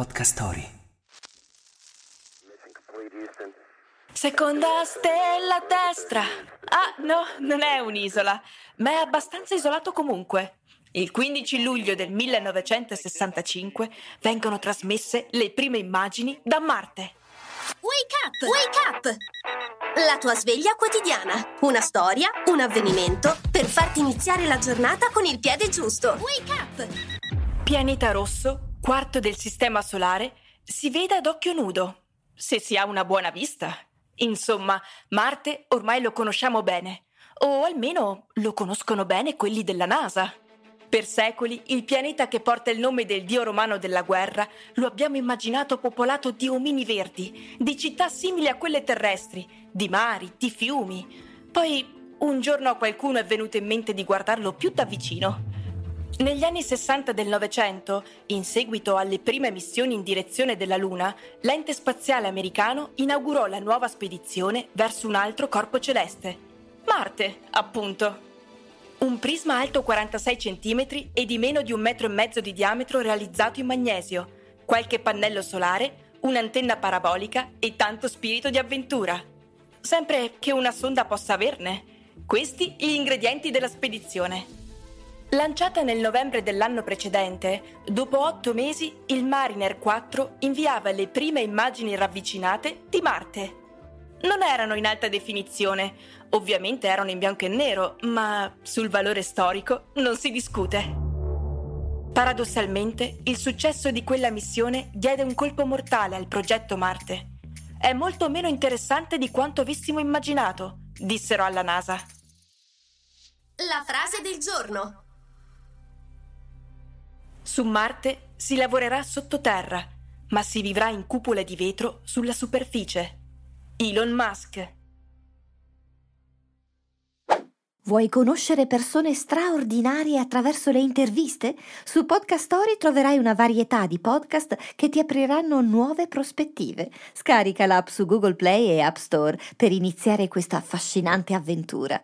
Podcast Story. Seconda stella a destra. Ah, no, non è un'isola, ma è abbastanza isolato comunque. Il 15 luglio del 1965 vengono trasmesse le prime immagini da Marte. Wake up! Wake up! La tua sveglia quotidiana. Una storia, un avvenimento per farti iniziare la giornata con il piede giusto. Wake up! Pianeta rosso, quarto del sistema solare, si vede ad occhio nudo, se si ha una buona vista. Insomma, Marte ormai lo conosciamo bene, o almeno lo conoscono bene quelli della NASA. Per secoli il pianeta che porta il nome del dio romano della guerra lo abbiamo immaginato popolato di omini verdi, di città simili a quelle terrestri, di mari, di fiumi. Poi un giorno a qualcuno è venuto in mente di guardarlo più da vicino. Negli anni 60 del Novecento, in seguito alle prime missioni in direzione della Luna, l'ente spaziale americano inaugurò la nuova spedizione verso un altro corpo celeste. Marte, appunto. Un prisma alto 46 cm e di meno di un metro e mezzo di diametro realizzato in magnesio, qualche pannello solare, un'antenna parabolica e tanto spirito di avventura. Sempre che una sonda possa averne. Questi gli ingredienti della spedizione. Lanciata nel novembre dell'anno precedente, dopo otto mesi il Mariner 4 inviava le prime immagini ravvicinate di Marte. Non erano in alta definizione, ovviamente erano in bianco e nero, ma sul valore storico non si discute. Paradossalmente, il successo di quella missione diede un colpo mortale al progetto Marte. È molto meno interessante di quanto avessimo immaginato, dissero alla NASA. La frase del giorno. Su Marte si lavorerà sottoterra, ma si vivrà in cupole di vetro sulla superficie. Elon Musk. Vuoi conoscere persone straordinarie attraverso le interviste? Su Podcast Story troverai una varietà di podcast che ti apriranno nuove prospettive. Scarica l'app su Google Play e App Store per iniziare questa affascinante avventura.